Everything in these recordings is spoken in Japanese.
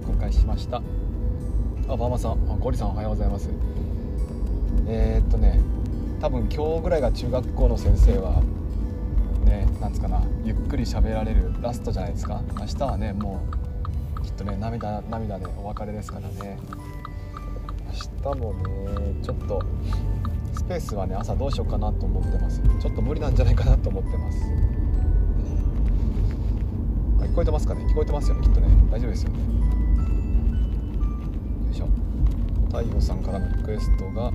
録音開しました。あバーマさん。あゴリさんおはようございます。えー、っとね多分今日ぐらいが中学校の先生はねなんつかなゆっくり喋られるラストじゃないですか。明日はねもうきっとね涙涙でお別れですからね。明日もねちょっとスペースはね朝どうしようかなと思ってます。ちょっと無理なんじゃないかなと思ってます。あ聞こえてますかね？聞こえてますよねきっとね。大丈夫ですよね。太陽さんからのリクエストが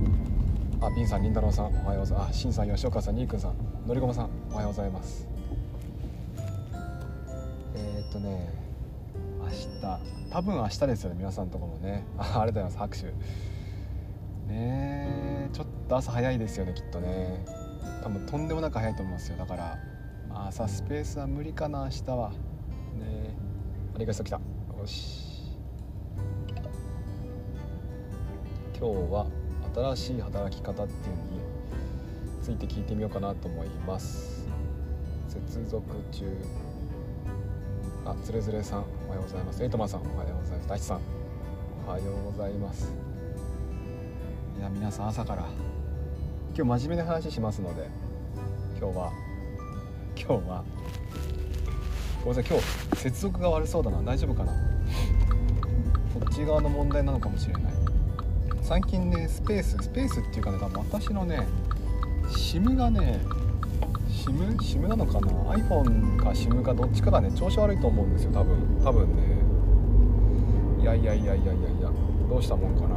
あ、ビンさん、りんたろうさん、おはようございます。あ、しんさん、吉岡さん、にーくんさん、のりごまさん、おはようございます。えー、っとね、明日、多分明日ですよね、皆さんとこもね。あ、ありがとうございます、拍手。ね、ちょっと朝早いですよね、きっとね。多分とんでもなく早いと思いますよ。だから、朝スペースは無理かな、明日は。ね、ありがとう来た。よし。今日は新しい働き方っていうのについて聞いてみようかなと思います。接続中あつれづれさんおはようございます。エイトマンさんおはようございます。大地さんおはようございます。いや皆さん朝から今日真面目な話します。ので今日は今日はごめんなさい今日接続が悪そうだな。大丈夫かな？こっち側の問題なのかもしれない。最近ねスペーススペースっていうかね多分私のね SIM がね SIM, SIM なのかな？iPhone か SIM かどっちかがね調子悪いと思うんですよ多分。多分ね。いやいやいやいやいやいや。どうしたもんかな？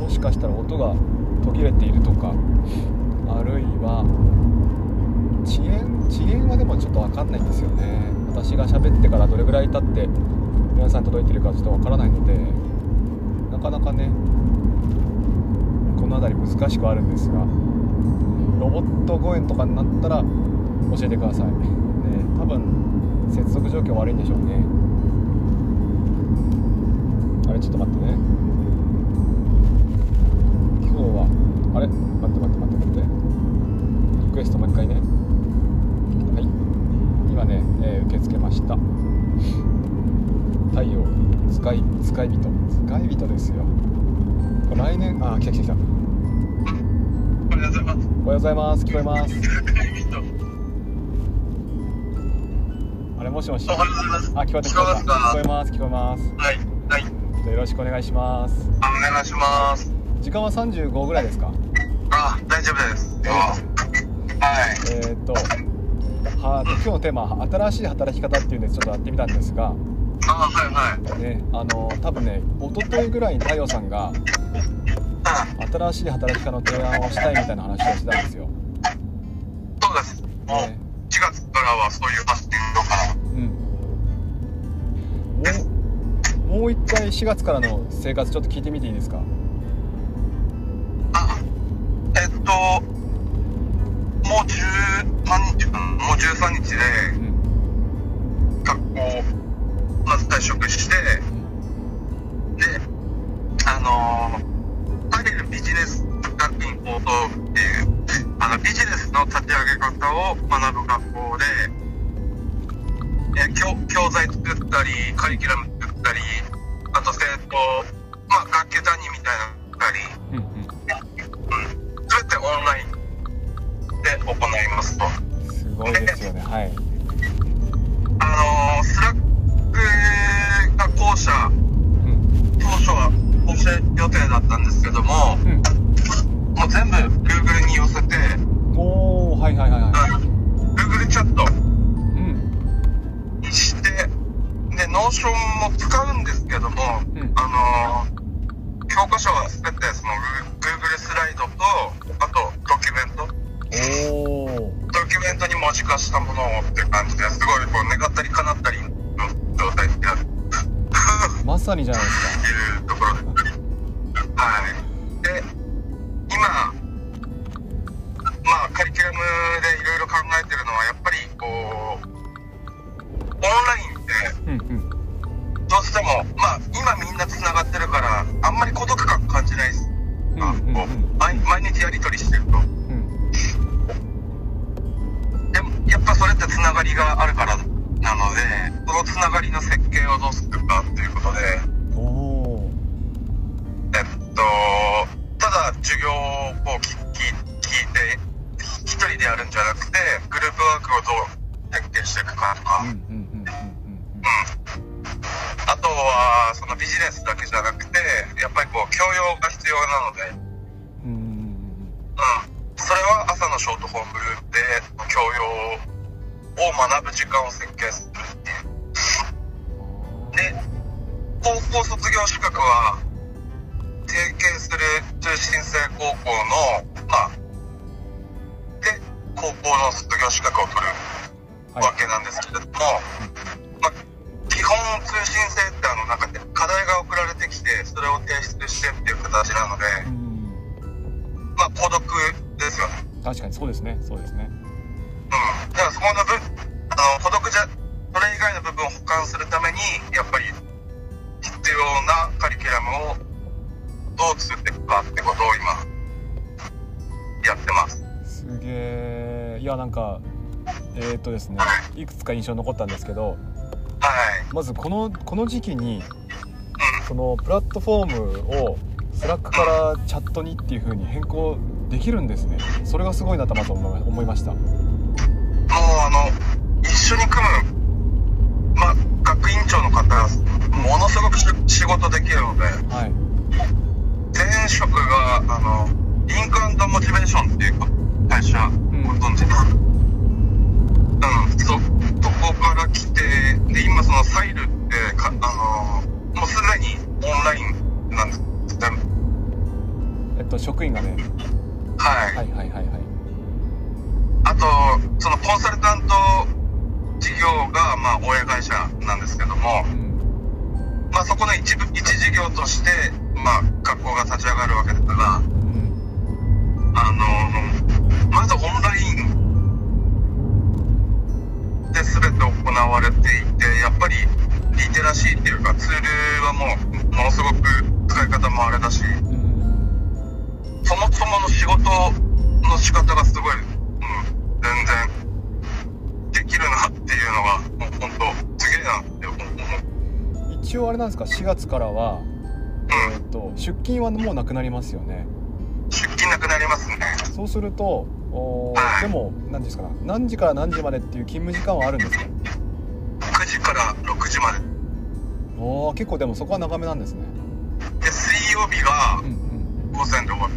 もしかしたら音が途切れているとか。あるいは遅延？遅延はでもちょっと分かんないんですよね。私が喋ってからどれぐらい経って皆さん届いてるかちょっとわからないのでなかなかねこの辺り難しくあるんですがロボット誤嚥とかになったら教えてください、ね、多分接続状況悪いんでしょうね。あれちょっと待ってね。今日はあれ？待って待って待って待って。リクエストもう一回ね。はい。今ね、えー、受け付けました。太陽使い使い人。使い人ですよ。来年あ来た来た来た。おはようございます。おはようございます。聞こえます。あれもしもし。おはようございます。あ聞こえた聞聞こえますか？聞こえます聞こえます。はい、はい、じゃあよろしくお願いします。あお願いします。時間は35ぐらいですか？あ、大丈夫です。あはい。えーっとは今日のテーマは新しい働き方っていうんでちょっとやってみたんですがあ、はいはい。ねあの多分ね一昨日ぐらいに太陽さんがあ、新しい働き方の提案をしたいみたいな話をしてたんですよそうです。もうね4月からはそういう発信とか。うんもうもう一回4月からの生活ちょっと聞いてみていいですか？あ、えっと、もう13日。もう13日でうん学校退職して、で、あのー、パリルビジネス学院高等部っていう、あの、ビジネスの立ち上げ方を学ぶ学校で、え教教材作ったり、カリキュラム作ったり、あと生徒、まあ、学級担任みたいなの作ったり、うんうん。うん、すべてオンラインで行いますと。すごいですよね。はいで、Notion も使うんですけども、うん。あのー教科書は全てその Google スライドと、あとドキュメント、ドキュメントに文字化したものをって感じですごいこう願ったり叶ったりの状態でやる。まさにじゃないですかしてもまあ今みんなつながってるからあんまり孤独感感じないです。うんう毎毎日やり取りしてると。うん。でもやっぱそれってつながりがあるからなのでそのつながりの設計をどうするかっていうことで、おおえっと、ただ授業を聞聞聞いて、一人でやるんじゃなくて、グループワークをどうビジネスだけじゃなくて、やっぱりこう、教養が必要なので、うん。うん。それは朝のショートホームグループで、教養を学ぶ時間を設計するっていう。で、高校卒業資格は、提携する通信制高校の、まあ、で、高校の卒業資格を取るはい。わけなんですけれども、まあ、基本通信制ってあの、なんかね、課題が送られてきて、それを提出してっていう形なので、うんまあ、孤独ですよね。確かにそうですねそうですねうん。だからそこの分、あの、孤独じゃ、それ以外の部分を補完するために、やっぱり、必要なカリキュラムをどう作っていくかってことを今、やってます。すげえいやなんかえーっとですねいくつか印象に残ったんですけどはい。まずこのこの時期にそのプラットフォームをスラックからチャットにっていう風に変更できるんですね。それがすごいなとまず思いました。もうあの、一緒に組む、まあ、学院長の方は、ものすごくし仕事できるので、はい。前職が、あの、インクモチベーションっていうもうなくなりますよね出勤なくなりますね。そうするとおーでも何ですかな何時から何時までっていう勤務時間はあるんですか？9時から6時まで。おー結構でもそこは長めなんですねで、水曜日が午前で終わる。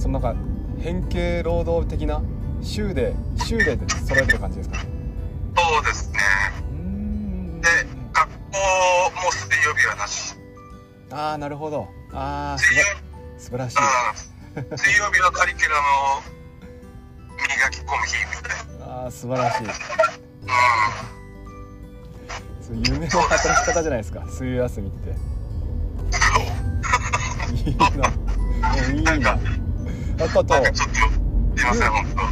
そのなんか変形労働的な週で週で揃えてる感じですか？ねそうですね。で、学校も水曜日はなし。ああなるほど。ああ素晴らしい。うん水曜日はカリキュラムを磨き込む日みたいな。ああ素晴らしい。うん。そう夢の働き方じゃないですか。水曜休みって。いいな。もういいな。あとあと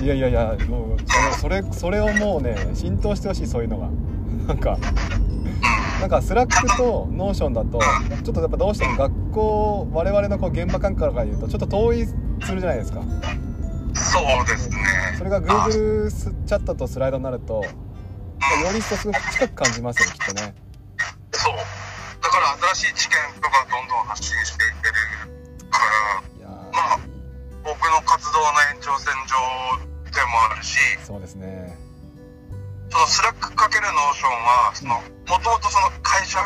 いやいやいやもうそれそれをもうね浸透してほしいそういうのが。なんかなんかスラックとノーションだとちょっとやっぱどうしても学校我々のこう現場感覚から言うとちょっと遠いツールじゃないですかそうですね。それが Google チャットとスライドになるとより一層すごく近く感じますよねきっとねそう。だから新しい知見とかどんどん発信していけるから、まあ、僕の活動の延長線上でもあるし、ーそうですねそのスラックかけるノーションは、その、もともとその会社、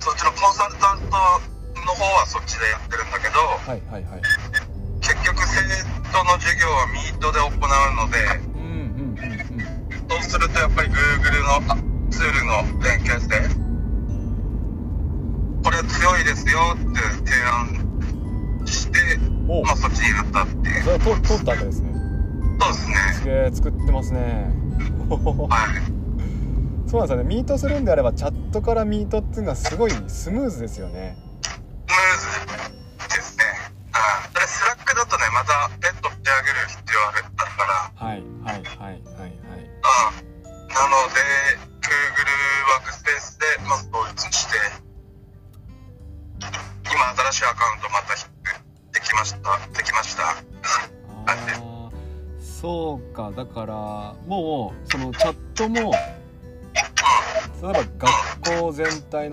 そっちのコンサルタントの方はそっちでやってるんだけど、はいはいはい。結局生徒の授業はミートで行うので、そうするとやっぱり Google のあツールの連携性、これ強いですよって提案して、おまあそっちになったっていう。それは通通ったわけですね。そうですね。すげえ作ってますね。はい。そうなんですよね。ミートするんであればチャットからミートっていうのはすごいスムーズですよね。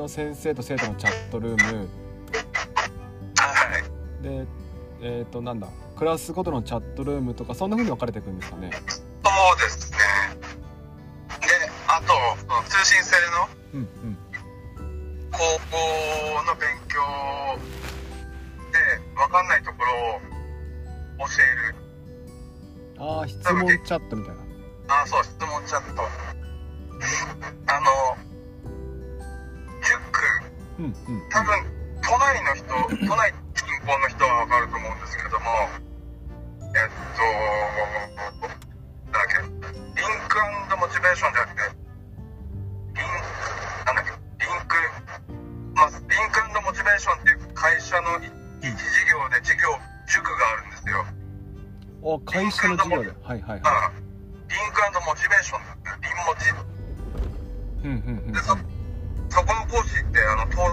先生と生徒のチャットルームはい。でえっ、となんだクラスごとのチャットルームとかそんな風に分かれていくんですかねそうですね。で、あと、その通信制の高校の勉強で分かんないところを教える。ああ質問チャットみたいなあ、そう、質問チャット。多分、都内の人、都内近郊の人は分かると思うんですけども、えっと、なんだっけ、リンクモチベーションじゃなくて、リン、なんだっけ、リンク、まあ、リンクモチベーションっていう会社の一事業で事業、塾があるんですよ。あ会社の授業ではいはいはうん。リンクモチベーションリンモチ。でそそこの講師ってあの東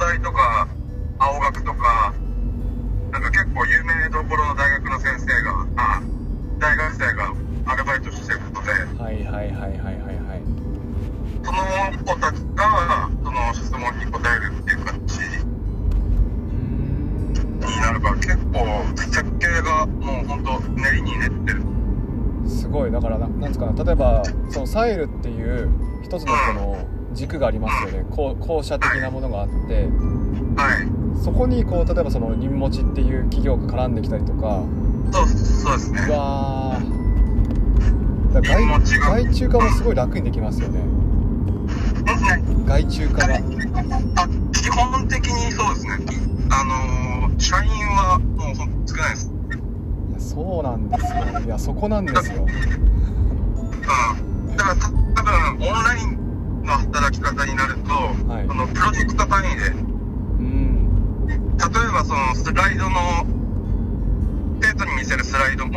そのサイルっていう一つのその軸がありますよね。校校舎的なものがあって。はい。そこにこう例えばその任持ちっていう企業が絡んできたりとか。そうそうですうねわー。だ外外注化もすごい楽にできますよね。うん外注化が。あ基本的にそうですね。あのー社員はもう少ないです。いやそうなんですよ。いやそこなんですよ。うんだからた多分オンラインの働き方になると、はい。あのプロジェクト単位で。例えうんばそのスライドの生徒に見せるスライドも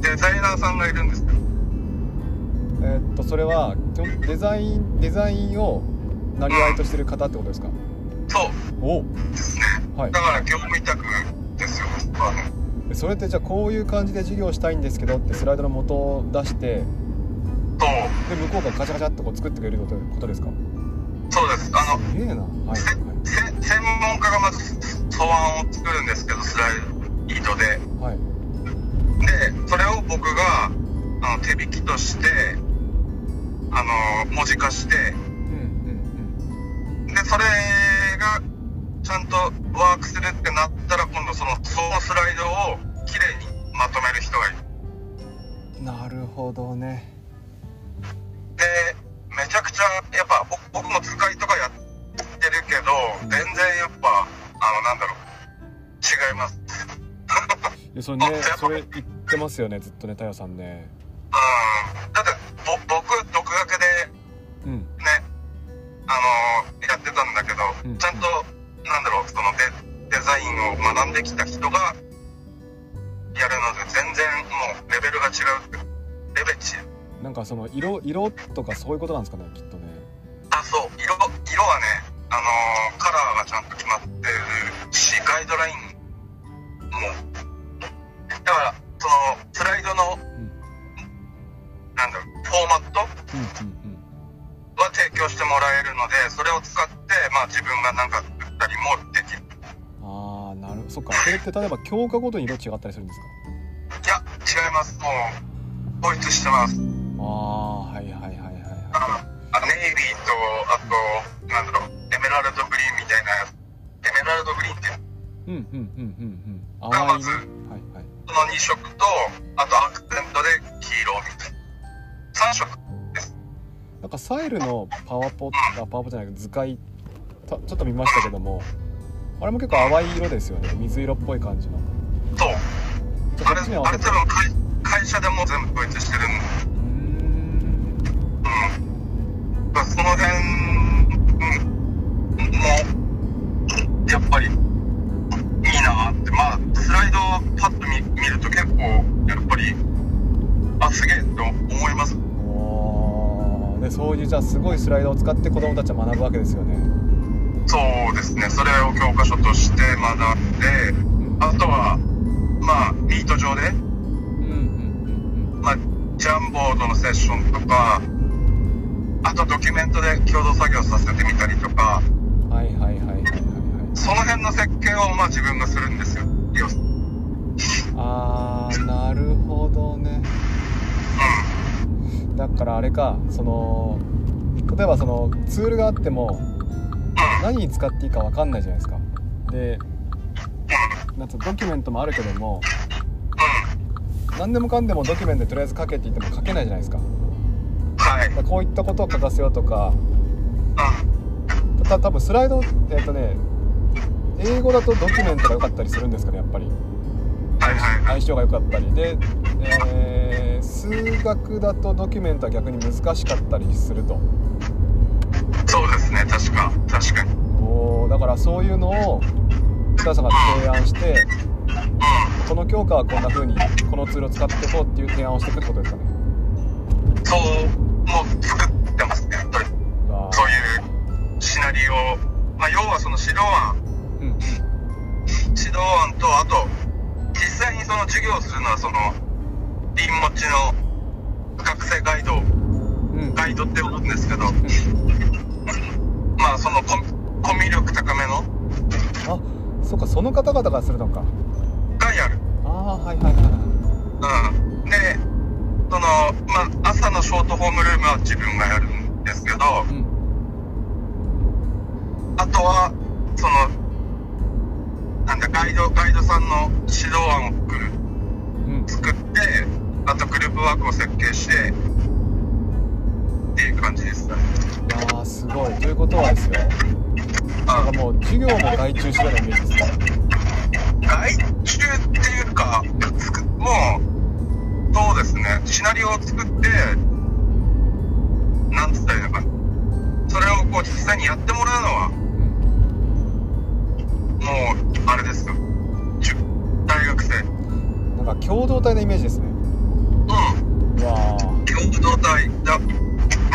デザイナーさんがいるんですよ。えーっとそれはデザインデザインをなりわいとしてる方ってことですか？そう。お。ですね。はい。だから業務委託ですよ。あのでそれってじゃあこういう感じで授業したいんですけどってスライドの元を出してとで向こうがガチャガチャってこう作ってくれることことですか？そうです。あのすげえな。はい。専門家がまず素案を作るんですけどスライドで。はい。はいでそれを僕があの手引きとしてあの文字化して。うんうんでそれがちゃんとワークするってなったら今度そのそのスライドをきれいにまとめる人がいる。うんなるほどねちゃくちゃやっぱ僕僕も使いとかやってるけど全然やっぱあのなんだろう違います。それね それ言ってますよねずっとね太陽さんね。うんだってぼ僕独学でうん。ねあのやってたんだけど、うん。ちゃんとなんだろうそのデデザインを学んできた人がやるので全然もうレベルが違うレベチなんかその色色とかそういうことなんですかねきっとね。あそう。色色はねあのカラーがちゃんと決まってるしガイドラインも。だからそのスライドのうんなんだろうフォーマットうんうんうんは提供してもらえるのでそれを使ってまあ自分がなんか作ったりもできる。ああなるそっか。それって例えば教科ごとに色違ったりするんですか？いや違います。もう統一してますああはいはいはいはい。はあネイビーとあとなんだろうエメラルドグリーンみたいなやつ。エメラルドグリーンっていうんうんうんうんうんがまず淡いねはいはいその2色とあとアクセントで黄色みたいな3色なんかサイルのパワポあパワポじゃない図解たちょっと見ましたけども。あれも結構淡い色ですよね。水色っぽい感じの。そう。じゃああれあれ多分会会社でも全部統一してるんうんだからその辺、うん、もやっぱりいいなって。まあスライドをパッと見見ると結構やっぱりあすげえと思います。でそういうじゃあすごいスライドを使って子供たちは学ぶわけですよね。そうですね。それを教科書として学んでうん。あとはまあミート上でうんうんうんッションとかあとドキュメントで共同作業させてみたりとか。はいはいはいはいはいはい。その辺の設計をまあ自分がするんですよ。あーなるほどね。うだからあれかその例えばそのツールがあっても何に使っていいか分かんないじゃないですか。でなんドキュメントもあるけども何でもかんでもドキュメントでとりあえず書けって言っても書けないじゃないですかはい。こういったことを書かせようとか。うん。た多分スライドえっ、とね英語だとドキュメントが良かったりするんですかねやっぱり。はいはいはい。相性が良かったり。で、えー数学だとドキュメントは逆に難しかったりすると。そうですね確か。確かに。おーだからそういうのを北さんが提案してうこの教科はこんな風にこのツールを使っていこうっていう提案をしていくってことですかね。んそういうシナリオまあ要はその指導案。うん。指導案とあと実際にその授業をするのはそのリンモチの学生ガイド。うん。ガイドって呼ぶんですけど。うん。まあそのコミコミュ力高めの。あそっかその方々がするのか。がやる。ああはいはいはいはい。うん。でそのまあ朝のショートホームルームは自分がやるんですけど。うんあとはそのなんだガイドガイドさんの指導案を作る。うん。作ってあとグループワークを設計してっていう感じですね。いやーすごい。ということはですよ。なんあかもう授業も外注してるようなイメージですか？外注っていうかもうそうですね。シナリオを作ってなんつったらいいのかな。それをこう実際にやってもらうのはうんもうあれですよ。中大学生。なんか共同体のイメージですね。うん。うわー共同体だ。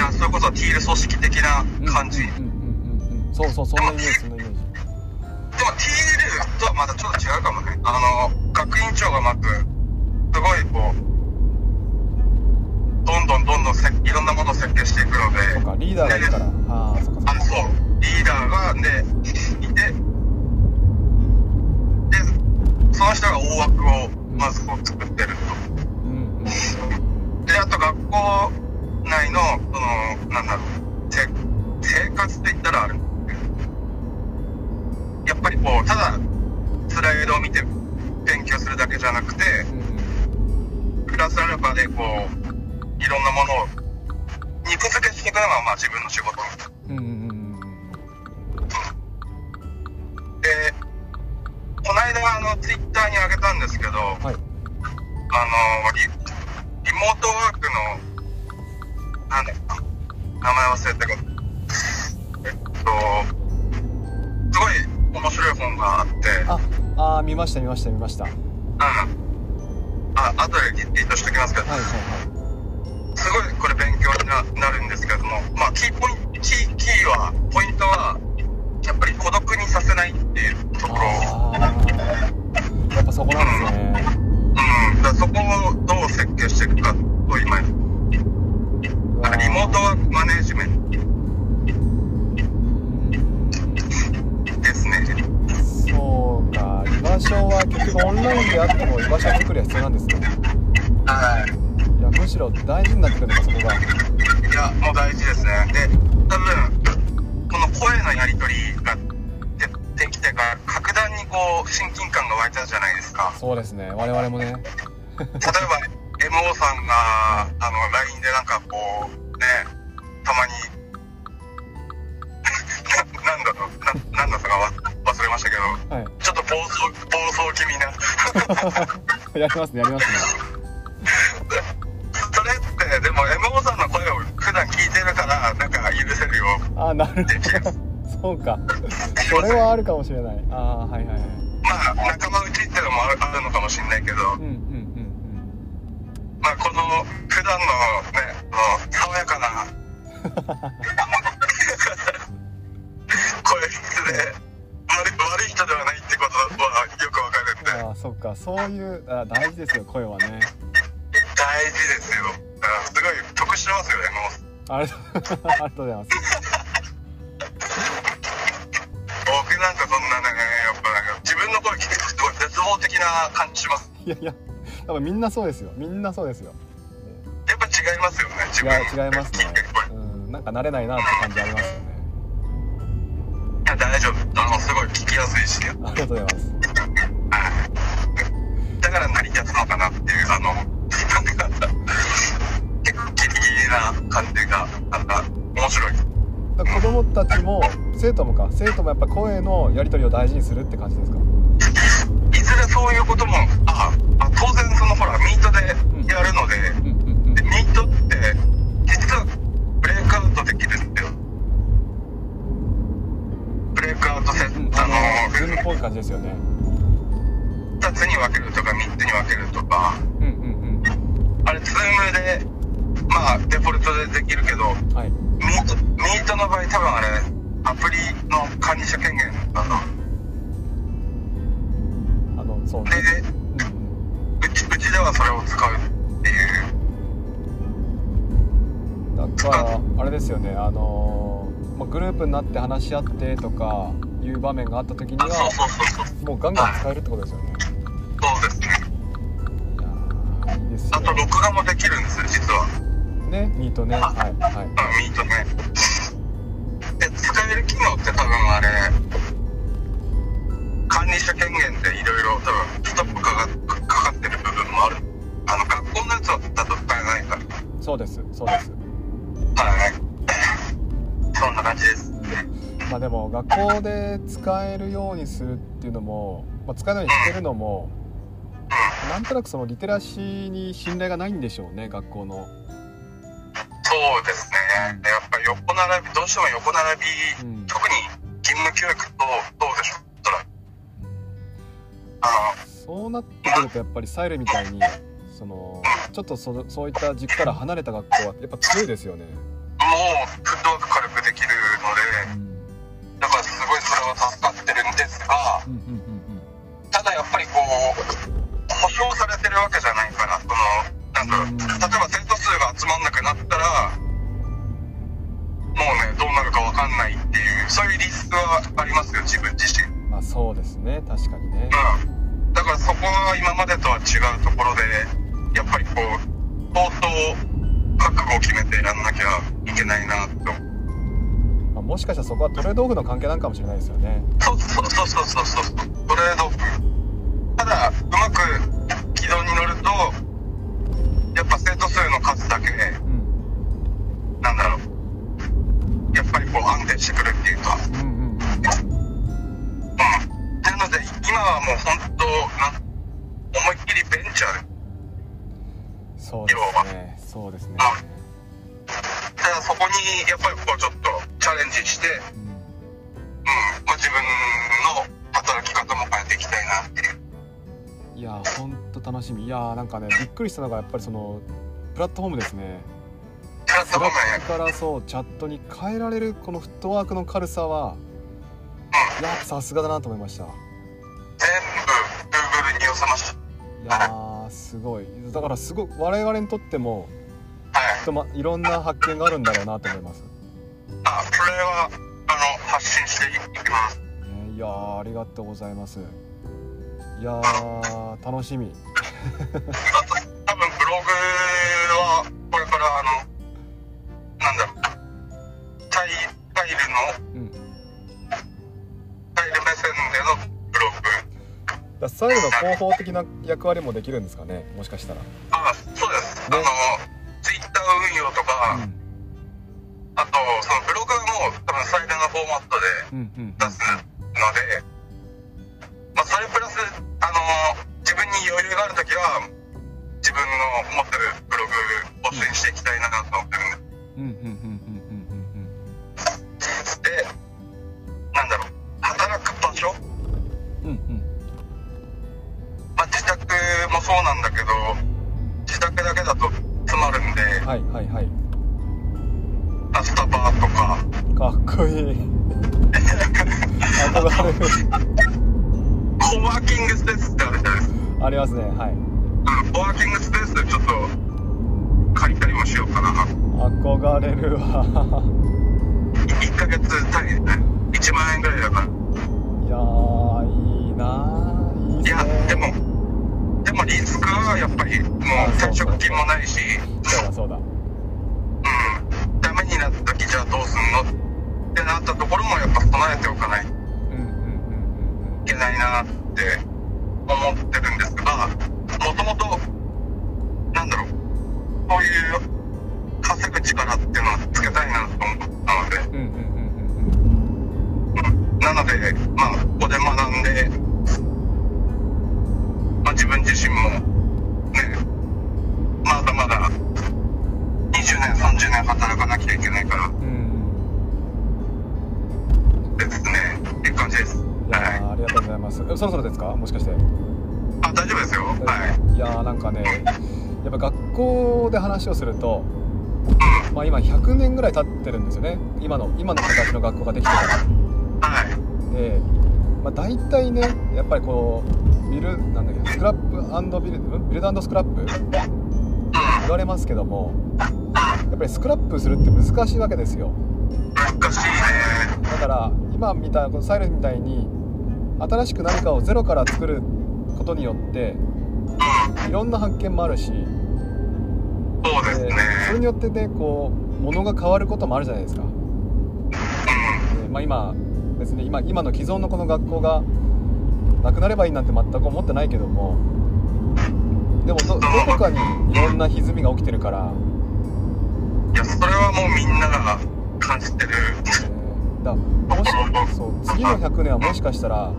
あそれこそティール組織的な感じ、うんうんうんうんうんそうそうそんなイメージそんなイメージ。でも TL とはまたちょっと違うかもね。あの、学院長がまず、すごいこう、どんどんどんどんせいろんなものを設計していくので、そうかリーダーがいるから。ああそう、リーダーが、で、いて、で、その人が大枠をまずこう作ってるうんうんと。で、あと学校内の、その、なんだろう、せ生活って言ったらあるやっぱりこう、ただ、スライドを見て勉強するだけじゃなくて、うんプラスアルファでこう、いろんなものを肉付けしていくのがまあ自分の仕事。うんうんうんうんで、この間あの、ツイッターに上げたんですけど、はい。あのリ、リモートワークの、なんだ名前忘れたけど、えっと、すごい面白い本があって、ああー見ました見ました見ました。はいうん。あ、後でリツイートしておきますけど、はいはすごいこれ勉強にななるんですけども、まあ、キーポイント、キー、キーは、ポイントは、ぱそこなんですねうん。だそこをどう設計していくかと今、リモートワークマネージメントですね。そうか居場所は結局オンラインであっても居場所作りは必要なんですねはい。いやむしろ大事になってくるのかそこがいや、もう大事ですね。で、多分、この声のやり取りが近感が湧いたじゃないですか。そうですね。我々もね。例えば、MO さんが、あの、LINE でなんかこう、ね、たまに、な なんだろう、な、なんだったかわ忘れましたけど、はい。ちょっと暴走、暴走気味な。やりますねやりますね。それって、でも MO さんの声を普段聞いてるから、なんか許せるよ。ああなるほど。そうか。それはあるかもしれない。ああはいはいはいしれないけど、うんうんうんまあ、この普段のね、爽やかな 声質で悪い悪い人ではないってことはよくわかるんで。うんああそっかそういうあ大事ですよ声はね。大事ですよ。だからすごい特殊してますよねもう。ありがとうございますいやいや多分みんなそうですよ。みんなそうですよ。やっぱ違いますよね。自違違いますね。うんなんか慣れないなって感じありますよね。いや大丈夫。あのすごい聞きやすいし。ありがとうございます。だから成り立つのかなっていうあのなんか結構ギリギリな感じがなんか面白い。子供たちも生徒もか。生徒もやっぱ声のやり取りを大事にするって感じですか？いずれそういうこともああ当然そのほらミートでやるので、うんうんうんでミートって実はブレイクアウトできるんだよブレイクアウトセット、うんああの感じですよね。2つに分けるとか3つに分けるとか。うんうんあれズームでまあデフォルトでできるけどうんはい。ミートミートの場合多分あれアプリの管理者権限だな。あのそうね。でうんうちうちではそれを使うっていう。うんだからあれですよね。あのーまあグループになって話し合ってとかいう場面があった時にあそうはそうそうそうもうガンガン使えるってことですよね。そうですね。いいいですあとね録画もできるんですよ実は。ねミートね。はいはい。うんミートね。で使える機能って多分あれ管理者権限でいろいろ多分ストップかかかかってる部分もある。あの学校のやつだと使えないから。そうですそうです。はい。そんな感じですまあでも学校で使えるようにするっていうのも、まあ、使えるようにしてるのもなんとなくそのリテラシーに信頼がないんでしょうね学校の。そうですね。やっぱり横並びどうしても横並び、うん。特に義務教育とどうでしょうあそうなってくるとやっぱりサイルみたいにそのちょっとそそういった軸から離れた学校はやっぱ強いですよね、のもうフットワーク軽くできるのでうん、ってるんですがうんうんただやっぱりこう保証されてるわけじゃないからそのなんだろううん。例えば生徒数が集まんなくなったらもうねどうなるかわかんないっていうそういうリスクはありますよ自分自身。うんまあそうですね確かにね。うん。だからそこは今までとは違うところでやっぱりこう相当覚悟を決めてやんなきゃいけないなとまあ、もしかしたらそこはトレードオフの関係なんかもしれないですよね。そうそうそうそう。そうそうトレードオフ。ただうまく軌道に乗るとやっぱ生徒数の数だけうんなんだろう。やっぱりこう安定してくるっていうか。うんうんうん。うん。なので今はもう本当な思いっきりベンチャー。でそうですね。そうですね、ただそこにやっぱりこうちょっとチャレンジして、うんうんまあ、自分の働き方も変えていきたいなっていう。いやーほんと楽しみ。いやーなんかねびっくりしたのがやっぱりそのプラットフォームですね。プラットフォームからそうチャットに変えられるこのフットワークの軽さはうん。やっぱさすがだなと思いました。い全部 Google に寄せました。やーすごい。だからすごい我々にとってもはい。きっと、ま、いろんな発見があるんだろうなと思います、あそれはあの発信していきます。ね、いやーありがとうございます。いやー楽しみ。多分ブログはこれからあのなんだろう。タイタイルのうん。タイル目線でのブログ。だサイルの広報的な役割もできるんですかねもしかしたら、あそうです、ね。あのツイッター運用とか、うんフォーマットで出すので、まあ、それプラスあの自分に余裕がある時は自分の持ってるブログを推進していきたいなと思ってるんで。うんうんうんうんうんでなんだろう。働く場所、うんうんうん。まあ、自宅もそうなんだけど自宅だけだと詰まるんで。はいはいはい。あスタバとかかっこいい。憧れるコワーキングスペースってあるじゃないですか。ありますね。はい。うんコワーキングスペースでちょっと借りたりもしようかな。あ憧れるわ。1ヶ月単位で1万円ぐらいだから。いやーいいなー。いいいやねでもでもリスクはやっぱりもう退職金もないし。そうだそうだ。うん。ダメになった時じゃあどうすんの？ってなったところもやっぱ備えておかないというんうんうんけないなって思ってるんですがもともとなんだろうこういう稼ぐ力っていうのをつけたいなと思ったのでうんうんうんうんなので、まあ、ここで学んで、まあ、自分自身も、ね、まだまだ20年、30年働かなきゃいけないからりがとうございますえそろそろですか？もしかしてあ、大丈夫ですよ。はい。いやーなんかねやっぱ学校で話をすると、まあ、今100年ぐらい経ってるんですよね今の今の形の学校ができてからはい。で、まあ、大体ねやっぱりこうビルなんだっけスクラップビルん？ビルドスクラップ？言われますけどもやっぱりスクラップするって難しいわけですようん。難しいね。だから今みたいなこのサイレンみたいに新しく何かをゼロから作ることによってうん。いろんな発見もあるしそうですね。それによってねこう物が変わることもあるじゃないですか、うん。でまあ、今別に今今の既存のこの学校がなくなればいいなんて全く思ってないけどもでもどどこかにいろんな歪みが起きてるから、いや、それはもうみんなが感じてる。えーだもしそう次の100年はもしかしたら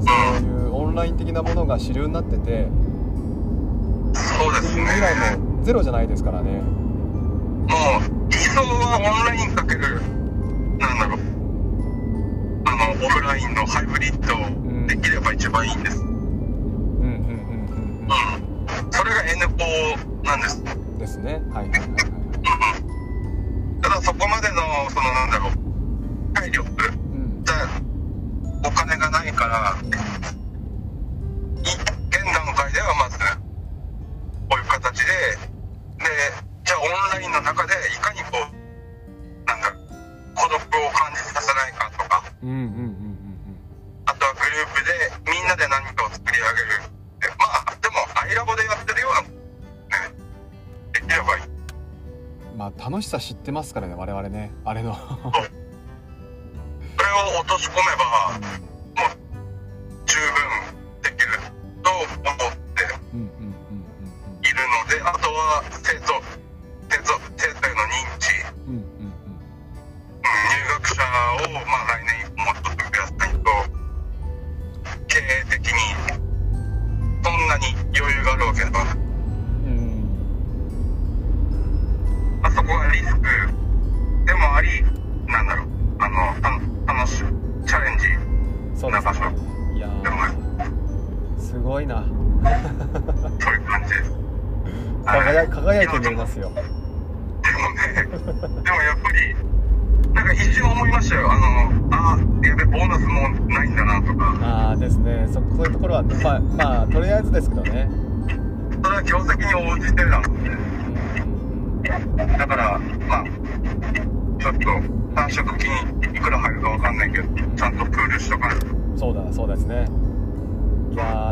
そういうオンライン的なものが主流になっててそうですね。未来もゼロじゃないですからね。もう理想はオンラインかけるなんだろう。あのオフラインのハイブリッドんできれば一番いいんです、うん、うんうんうんうんそれが N ポなんです、うん、うんですね。はいはいはいはい。ただそこまでのそのなんだろう体力うんじゃお金がないからい現段階ではまずこういう形ででじゃあオンラインの中でいかにこうなんだろう孤独を感じさせないかとかうんうんうんうんあとはグループでみんなで何かを作り上げる。でまあでもアイラボでやってるようなねできればいい。うんまあ楽しさ知ってますからね我々ねあれの。それを落とし込めは生徒生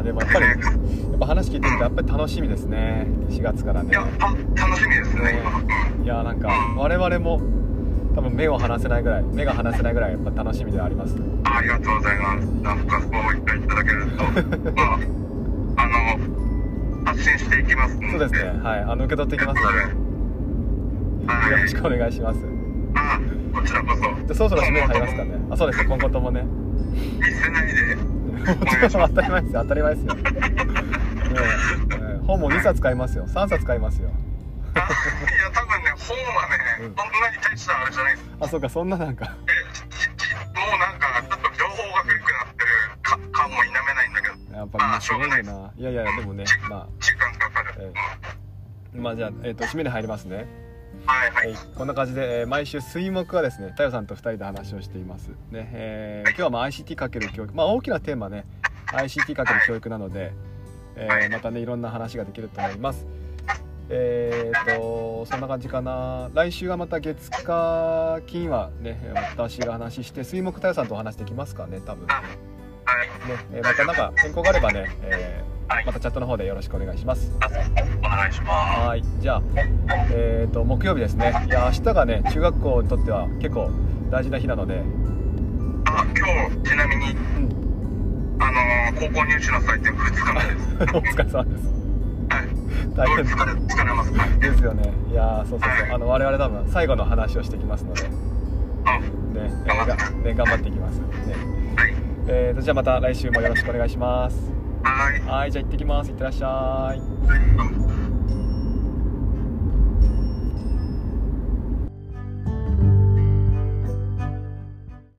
でもやっぱりやっぱ話聞いてみてやっぱり楽しみですね。4月からね。いや、た楽しみですね、今。うん。いやーなんか我々も多分目を離せないぐらい目が離せないぐらいやっぱ楽しみではあります。ありがとうございます。なんかそう言っていただけると、まあ、あの、発信していきます。そうですね。はい。あの受け取っていきますので。はい。よろしくお願いします。あこちらこそ。じゃあそろそろ締めに入りますかね。あそうですね。今後ともね。見せないで。当たり前ですよ当たり前ですよ、ねえ本も2冊買いますよ3冊買いますよ。あいや、多分ね、本はね、うん。そんなに大したあれじゃないです。あそうかそんななんか。もうなんか、ちょっと情報が古くなってるか感も否めないんだけど、やっぱりすごいよないやいやでもねま時間かかる。えうんあまあじゃあ、えー、と締めに入りますねはいは。はい。い、こんな感じで、えー毎週水木はですね太陽さんと2人で話をしています、ねえー今日はまあ ICT かける教育まあ大きなテーマね ICT かける教育なので、えーまたねいろんな話ができると思います。えー、とそんな感じかな。来週はまた月火金はね私が話して水木太陽さんとお話できますかね多分ね、はい。えーまたなんか変更があればね、えーはいまたチャットの方でよろしくお願いします。あお願いしまはい。じゃあえー、と木曜日ですね。いや明日がね中学校にとっては結構大事な日なので、す。あ、今日、ちなみに、うん、あのー高校入試の採点2日目です。お疲れ様です。はい。大変疲れ、疲れます。はい。ですよね。いやーそうそうそう。あの我々多分最後の話をしてきますので。ね、ね頑張っていきます。ね。はい。えー、とじゃあまた来週もよろしくお願いしますはい。はいじゃあ行ってきます。いってらっしゃい